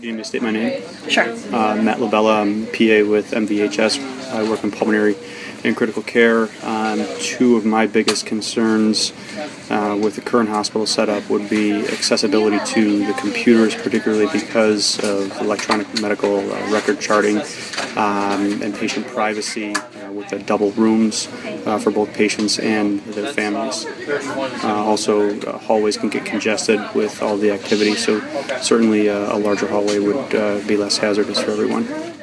You me to state my name? Sure. Uh, Matt LaBella, I'm PA with MVHS. I work in pulmonary and critical care. Um, two of my biggest concerns uh, with the current hospital setup would be accessibility to the computers, particularly because of electronic medical uh, record charting um, and patient privacy uh, with the double rooms uh, for both patients and their families. Uh, also, uh, hallways can get congested with all the activity, so certainly uh, a larger hallway would be less hazardous for everyone.